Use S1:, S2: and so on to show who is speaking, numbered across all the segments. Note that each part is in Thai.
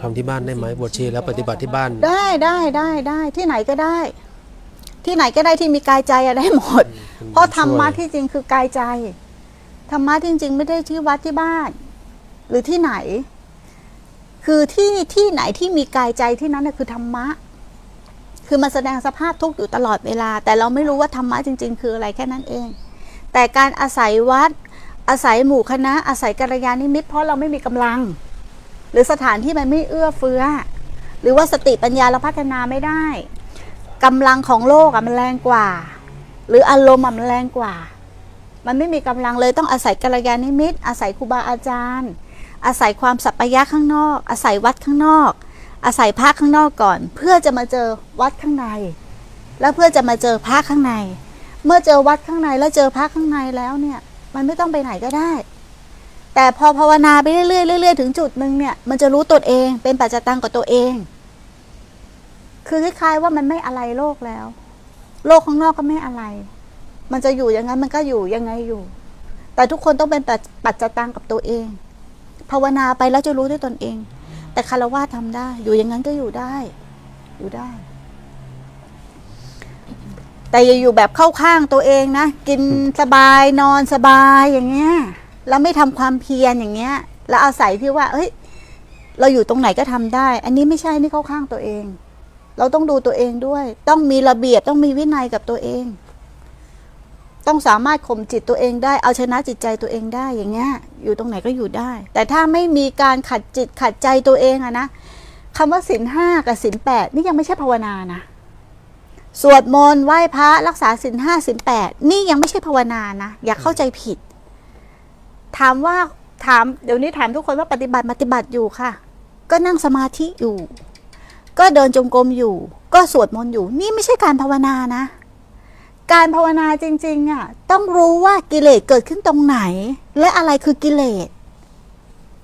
S1: ทำที่บ้านได้ไหมบวชชีแล้วปฏิบัติที่บ้าน
S2: ได้ได้ได้ได้ที่ไหนก็ได้ ที่ไหนก็ได้ที่มีกายใจอะได้หมด เพราะธรรมะที่จริงคือกายใจธรรมะจริง ๆ ไม่ได้ที่วัดที่บ้าน หรือที่ไหน คือที่ที่ไหนที่มีกายใจที่นั้นน่ะคือธรรมะ คือมาแสดงสภาพทุกข์อยู่ตลอดเวลา แต่เราไม่รู้ว่าธรรมะจริง ๆ คืออะไรแค่นั้นเอง แต่การอาศัยวัดอาศัยหมู่คณะอาศัยกัลยาณมิตรเพราะเราไม่มีกำลัง หรือสถานที่มันไม่เอื้อเฟื้อ หรือว่าสติปัญญาเราพัฒนาไม่ได้กำลังของโลกอะมันแรงกว่า หรืออารมณ์อะมันแรงกว่า มันไม่มีกำลังเลยต้องอาศัยกัลยาณมิตร อาศัยครูบาอาจารย์ อาศัยความสัพพยะข้างนอก อาศัยวัดข้างนอก อาศัยพระข้างนอกก่อน เพื่อจะมาเจอวัดข้างใน แล้วเพื่อจะมาเจอพระข้างใน เมื่อเจอวัดข้างในแล้วเจอพระข้างในแล้วเนี่ย มันไม่ต้องไปไหนก็ได้ แต่พอภาวนาไปเรื่อยๆเรื่อยๆถึงจุดหนึ่งเนี่ยมันจะรู้ตัวเอง เป็นปัจจตังกับตัวเอง คือคล้ายๆว่ามันไม่อะไรโลกแล้ว โลกข้างนอกก็ไม่อะไร มันจะอยู่อย่างนั้นมันก็อยู่ยังไงอยู่ แต่ทุกคนต้องเป็นปัจจตังกับตัวเอง ภาวนาไปแล้วจะรู้ด้วยตนเอง แต่คารวะทำได้ อยู่อย่างนั้นก็อยู่ได้ อยู่ได้ แต่อย่าอยู่แบบเข้าข้างตัวเองนะกินสบายนอนสบายอย่างเงี้ย แล้วไม่ทำความเพียรอย่างเงี้ยแล้วอาศัยที่ว่าเอ้ย เราอยู่ตรงไหนก็ทำได้ อันนี้ไม่ใช่นี่เข้าข้างตัวเอง เราต้องดูตัวเองด้วย ต้องมีระเบียบต้องมีวินัยกับตัวเอง ต้องสามารถข่มจิตตัวเองได้เอาชนะจิตใจตัวเองได้อย่างเงี้ย อยู่ตรงไหนก็อยู่ได้ แต่ถ้าไม่มีการขัดจิตขัดใจตัวเองอะนะคำว่าศีลห้ากับศีลแปดนี่ยังไม่ใช่ภาวนานะสวดมนต์ไหว้พระรักษาศีลห้าศีลแปดนี่ยังไม่ใช่ภาวนานะ อย่าเข้าใจผิด ถามว่าถามเดี๋ยวนี้ถามทุกคนว่าปฏิบัติปฏิบัติอยู่ค่ะ ก็นั่งสมาธิอยู่ ก็เดินจงกรมอยู่ ก็สวดมนต์อยู่ นี่ไม่ใช่การภาวนานะ การภาวนาจริงๆอะต้องรู้ว่ากิเลสเกิดขึ้นตรงไหน และอะไรคือกิเลส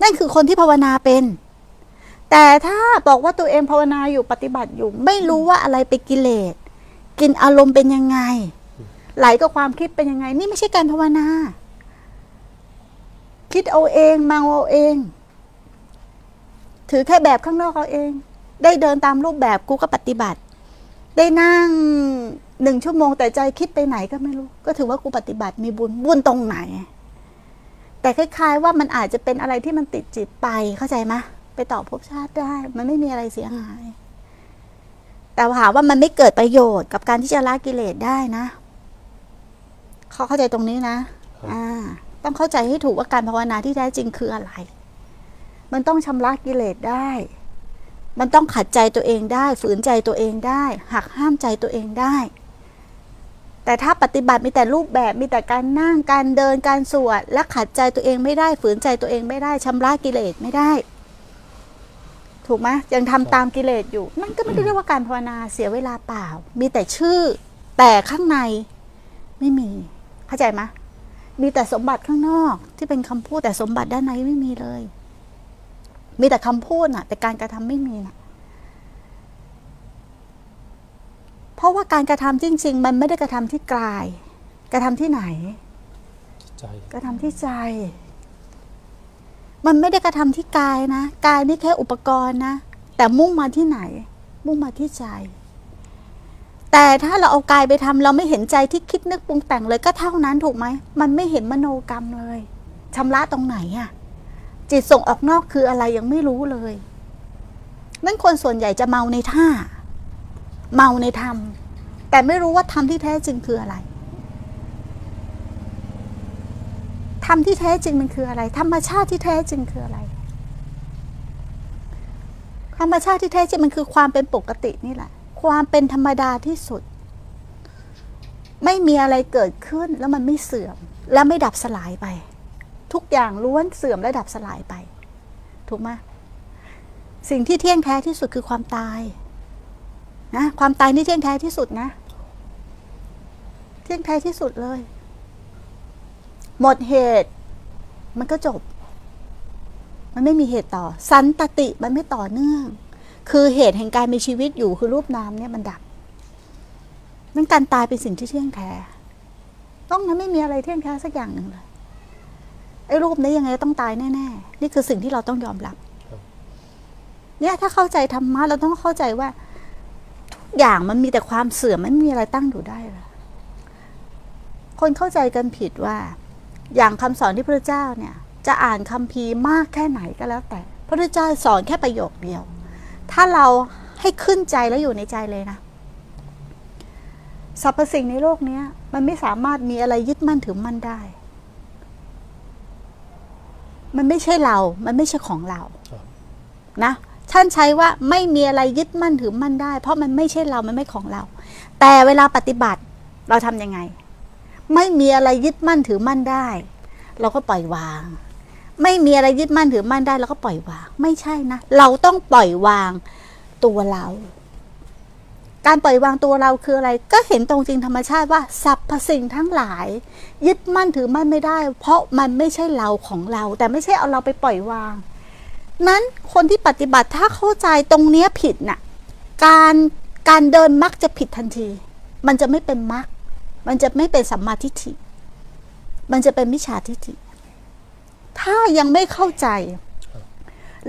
S2: นั่นคือคนที่ภาวนาเป็น แต่ถ้าบอกว่าตัวเองภาวนาอยู่ปฏิบัติอยู่ ไม่รู้ว่าอะไรเป็นกิเลสกินอารมณ์เป็นยังไง ไหลกับความคิดเป็นยังไง นี่ไม่ใช่การภาวนา คิดเอาเองเมาเอาเอง ถือแค่แบบข้างนอกเอาเอง ได้เดินตามรูปแบบกูก็ปฏิบัติ ได้นั่งหนึ่งชั่วโมงแต่ใจคิดไปไหนก็ไม่รู้ ก็ถือว่ากูปฏิบัติมีบุญบุญตรงไหน แต่คล้าย ๆ ว่ามันอาจจะเป็นอะไรที่มันติดจิตไปเข้าใจไหมไปต่อภพชาติได้ มันไม่มีอะไรเสียหาย แต่ถามว่ามันไม่เกิดประโยชน์กับการที่จะละกิเลสได้นะเขาเข้าใจตรงนี้นะ อ่า ต้องเข้าใจให้ถูกว่าการภาวนาที่แท้จริงคืออะไร มันต้องชำระกิเลสได้ มันต้องขัดใจตัวเองได้ ฝืนใจตัวเองได้ หักห้ามใจตัวเองได้ แต่ถ้าปฏิบัติมีแต่รูปแบบ มีแต่การนั่ง การเดิน การสวด และขัดใจตัวเองไม่ได้ ฝืนใจตัวเองไม่ได้ชำระกิเลสไม่ได้ ถูกไหมยังทำตามกิเลสอยู่ นั่นก็ไม่ได้เรียกว่าการภาวนาเสียเวลาเปล่า มีแต่ชื่อ แต่ข้างในไม่มี เข้าใจไหม มีแต่สมบัติข้างนอกที่เป็นคำพูดแต่สมบัติด้านในไม่มีเลย มีแต่คำพูดน่ะ แต่การกระทำไม่มีน่ะ เพราะว่าการกระทำจริง ๆ มันไม่ได้กระทำที่กาย กระทำที่ไหน
S1: ใจ
S2: กระทำที่ใจ มันไม่ได้กระทำที่กายนะ กายนี่แค่อุปกรณ์นะ แต่มุ่งมาที่ไหน มุ่งมาที่ใจ แต่ถ้าเราเอากายไปทำเราไม่เห็นใจที่คิดนึกปรุงแต่งเลยก็เท่านั้นถูกไหม มันไม่เห็นมโนกรรมเลยชำระตรงไหนอะจิตส่งออกนอกคืออะไรยังไม่รู้เลยนั่นคนส่วนใหญ่จะเมาในท่า เมาในธรรม แต่ไม่รู้ว่าธรรมที่แท้จริงคืออะไรธรรมที่แท้จริงมันคืออะไร ธรรมชาติที่แท้จริงคืออะไร ธรรมชาติที่แท้จริงมันคือความเป็นปกตินี่แหละ ความเป็นธรรมดาที่สุด ไม่มีอะไรเกิดขึ้นแล้วมันไม่เสื่อม และไม่ดับสลายไป ทุกอย่างล้วนเสื่อมและดับสลายไป ถูกไหมสิ่งที่เที่ยงแท้ที่สุดคือความตายนะความตายนี่เที่ยงแท้ที่สุดนะ เที่ยงแท้ที่สุดเลย หมดเหตุ มันก็จบ มันไม่มีเหตุต่อ สันตติมันไม่ต่อเนื่อง คือเหตุแห่งการมีชีวิตอยู่คือรูปนามเนี่ยมันดับนั่นการตายเป็นสิ่งที่เที่ยงแท้ ต้องนั้นไม่มีอะไรเที่ยงแท้สักอย่างหนึ่งเลยไอ้รูปนี้ยังไงต้องตายแน่ๆ นี่คือสิ่งที่เราต้องยอมรับ เนี่ยถ้าเข้าใจธรรมะเราต้องเข้าใจว่า ทุกอย่างมันมีแต่ความเสื่อมไม่มีอะไรตั้งอยู่ได้เลยคนเข้าใจกันผิดว่า อย่างคำสอนที่พระเจ้าเนี่ย จะอ่านคัมภีร์มากแค่ไหนก็แล้วแต่ พระเจ้าสอนแค่ประโยคเดียว ถ้าเราให้ขึ้นใจแล้วอยู่ในใจเลยนะสรรพสิ่งในโลกนี้มันไม่สามารถมีอะไรยึดมั่นถือมั่นได้ มันไม่ใช่เรา มันไม่ใช่ของเรา นะ ท่านใช้ว่าไม่มีอะไรยึดมั่นถือมั่นได้ เพราะมันไม่ใช่เรา มันไม่ของเรา แต่เวลาปฏิบัติเราทำยังไง ไม่มีอะไรยึดมั่นถือมั่นได้ เราก็ปล่อยวาง ไม่มีอะไรยึดมั่นถือมั่นได้เราก็ปล่อยวาง ไม่ใช่นะ เราต้องปล่อยวางตัวเรา การปล่อยวางตัวเราคืออะไร ก็เห็นตรงจริงธรรมชาติว่าสรรพสิ่งทั้งหลาย ยึดมั่นถือมั่นไม่ได้ เพราะมันไม่ใช่เราของเรา แต่ไม่ใช่เอาเราไปปล่อยวาง นั้นคนที่ปฏิบัติถ้าเข้าใจตรงเนี้ยผิดน่ะการการเดินมักจะผิดทันที มันจะไม่เป็นมัก มันจะไม่เป็นสัมมาทิฏฐิ มันจะเป็นมิจฉาทิฏฐิ ถ้ายังไม่เข้าใจ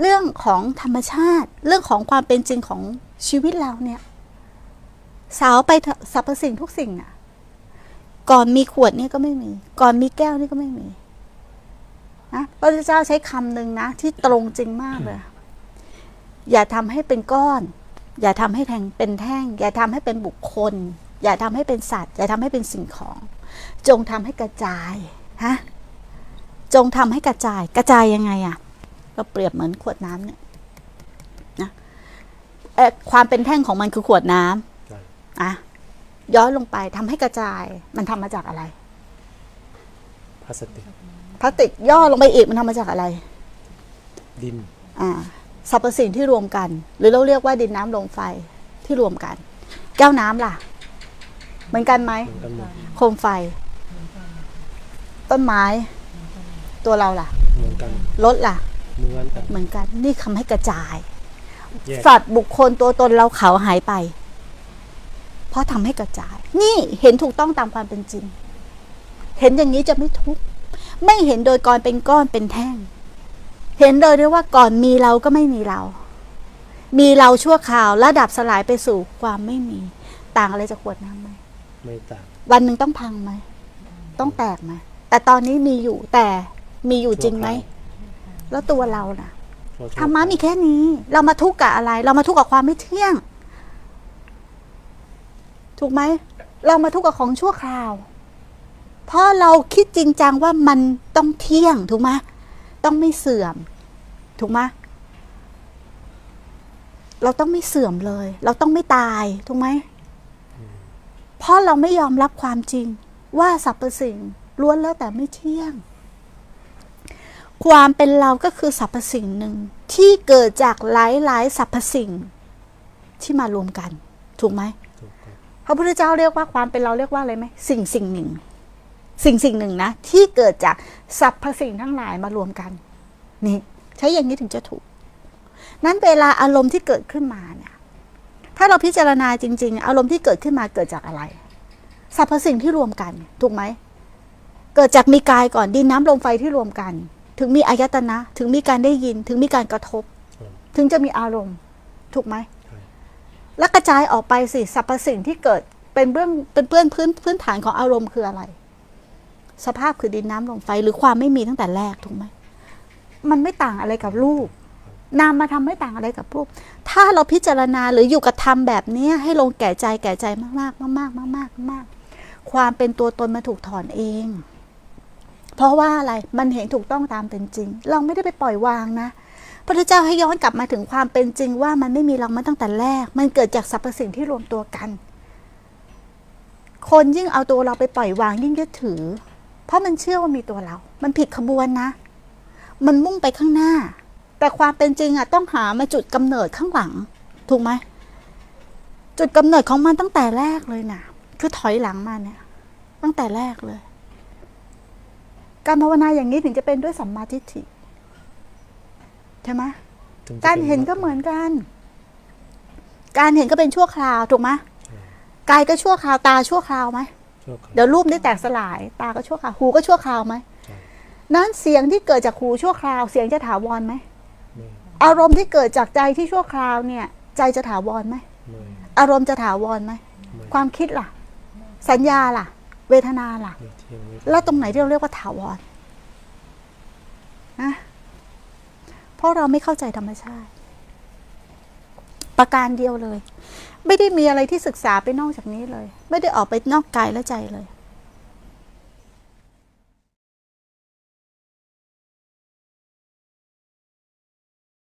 S2: เรื่องของธรรมชาติ เรื่องของความเป็นจริงของชีวิตเราเนี่ย สาวไปสรรพสิ่งทุกสิ่งอะก่อนมีขวดนี่ก็ไม่มี ก่อนมีแก้วนี่ก็ไม่มีนะพระเจ้าใช้คำหนึ่งนะ ที่ตรงจริงมากเลย อย่าทำให้เป็นก้อน อย่าทำให้แทงเป็นแท่ง อย่าทำให้เป็นบุคคล อย่าทำให้เป็นสัตว์ อย่าทำให้เป็นสิ่งของ จงทำให้กระจายฮะ จงทำให้กระจายกระจายยังไงอะก็เปรียบเหมือนขวดน้ำเนี่ยนะเอ่อความเป็นแท่งของมันคือขวดน้ำ
S1: ใช่
S2: อะย้อนลงไปทำให้กระจาย มันทำมาจากอะไร
S1: พลาสติก
S2: พลาสติกย่อลงไปอีกมันทำมาจากอะไร
S1: ดิน
S2: อ่าสรรพสิ่งที่รวมกัน หรือเราเรียกว่าดินน้ำลมไฟที่รวมกัน แก้วน้ำล่ะ เหมือนกันไหม
S1: เหมือนกันหมด
S2: โคมไฟ ต้นไม้ ตัวเราล่ะ
S1: เหมือนกัน
S2: รถล่ะ
S1: เหมือนกัน
S2: เหมือนกัน นี่คำให้กระจาย
S1: แยก
S2: สัตว์บุคคลตัวตนเราเขาหายไป เพราะทำให้กระจาย นี่เห็นถูกต้องตามความเป็นจริง เห็นอย่างนี้จะไม่ทุกข์ไม่เห็นโดยก่อนเป็นก้อนเป็นแท่ง เห็นโดยด้วยว่าก่อนมีเราก็ไม่มีเรา มีเราชั่วคราวระดับสลายไปสู่ความไม่มี ต่างอะไรจากขวดน้ำไหม
S1: ไม่ต่าง
S2: วันหนึ่งต้องพังไหมต้องแตกไหมแต่ตอนนี้มีอยู่แต่ มีอยู่จริงไหม แล้วตัวเราน่ะ
S1: ชั่วค
S2: ธรรมะมีแค่นี้ เรามาทุกข์กับอะไร เรามาทุกข์กับความไม่เที่ยง ถูกไหม เรามาทุกข์กับของชั่วคราว เพราะเราคิดจริงจังว่ามันต้องเที่ยงถูกไหมต้องไม่เสื่อม ถูกไหมเราต้องไม่เสื่อมเลย เราต้องไม่ตาย ถูกไหม เพราะเราไม่ยอมรับความจริง ว่าสรรพสิ่งล้วนแล้วแต่ไม่เที่ยง ความเป็นเราก็คือสรรพสิ่งหนึ่งที่เกิดจากหลายหลายๆสรรพสิ่งที่มารวมกัน ถูกไหม
S1: ถูกครับ
S2: พระพุทธเจ้าเรียกว่าความเป็นเราเรียกว่าอะไรไหมสิ่งสิ่งหนึ่ง สิ่งสิ่งหนึ่งนะ ที่เกิดจากสรรพสิ่งทั้งหลายมารวมกัน นี่ ใช้อย่างนี้ถึงจะถูก นั้นเวลาอารมณ์ที่เกิดขึ้นมาเนี่ยถ้าเราพิจารณาจริง ๆ อารมณ์ที่เกิดขึ้นมาเกิดจากอะไรสรรพสิ่งที่รวมกัน ถูกไหมเกิดจากมีกายก่อนดินน้ำลมไฟที่รวมกัน ถึงมีอายตนะ ถึงมีการได้ยิน ถึงมีการกระทบ ถึงจะมีอารมณ์ ถูกไหม
S1: ใช่
S2: แล้วกระจายออกไปสิสรรพสิ่งที่เกิดเป็นเบื้องเป็นเบื้องพื้นพื้นฐานของอารมณ์คืออะไร สภาพคือดินน้ำลมไฟหรือความไม่มีตั้งแต่แรกถูกไหม มันไม่ต่างอะไรกับรูปนามมาทำไม่ต่างอะไรกับรูป ถ้าเราพิจารณาหรืออยู่กับธรรมแบบเนี้ยให้ลงแก่ใจแก่ใจมากๆมากๆ มาก ๆ มาก ๆ มาก ๆ ความเป็นตัวตนมาถูกถอนเอง เพราะว่าอะไรมันเห็นถูกต้องตามเป็นจริง เราไม่ได้ไปปล่อยวางนะพระเจ้าให้ย้อนกลับมาถึงความเป็นจริงว่ามันไม่มีเรามาตั้งแต่แรก มันเกิดจากสรรพสิ่งที่รวมตัวกัน คนยิ่งเอาตัวเราไปปล่อยวางยิ่งยึดถือ เพราะมันเชื่อว่ามีตัวเรา มันผิดขบวนนะ มันมุ่งไปข้างหน้า แต่ความเป็นจริงอะต้องหามาจุดกำเนิดข้างหลัง ถูกไหม จุดกำเนิดของมันตั้งแต่แรกเลยนะคือถอยหลังมาเนี่ย ตั้งแต่แรกเลย การภาวนาอย่างนี้ถึงจะเป็นด้วยสัมมาทิฏฐิใช่ไหม
S1: ถึงจะ
S2: การ
S1: ป็
S2: เห็นก็เหมือนกัน การเห็นก็เป็นชั่วคราวถูกไหมกายก็ชั่วคราวตาชั่วคราวไหม
S1: ชั่วคราว
S2: เดี๋ยวรูปได้แตกสลาย ตาก็ชั่วคราวหูก็ชั่วคราวไหม
S1: ใช่
S2: นั้นเสียงที่เกิดจากหูชั่วคราวเสียงจะถาวรไหม
S1: ไม่
S2: อารมณ์ที่เกิดจากใจที่ชั่วคราวเนี่ย ใจจะถาวรไหม
S1: ไม่
S2: อารมณ์จะถาวรไหม
S1: ไม่
S2: ความคิดล่ะ สัญญาล่ะ เวทนาล่ะ แล้วตรงไหนที่เราเรียกว่าถาวรนะเพราะเราไม่เข้าใจธรรมชาติ ประการเดียวเลย ไม่ได้มีอะไรที่ศึกษาไปนอกจากนี้เลย ไม่ได้ออกไปนอกกายและใจเลย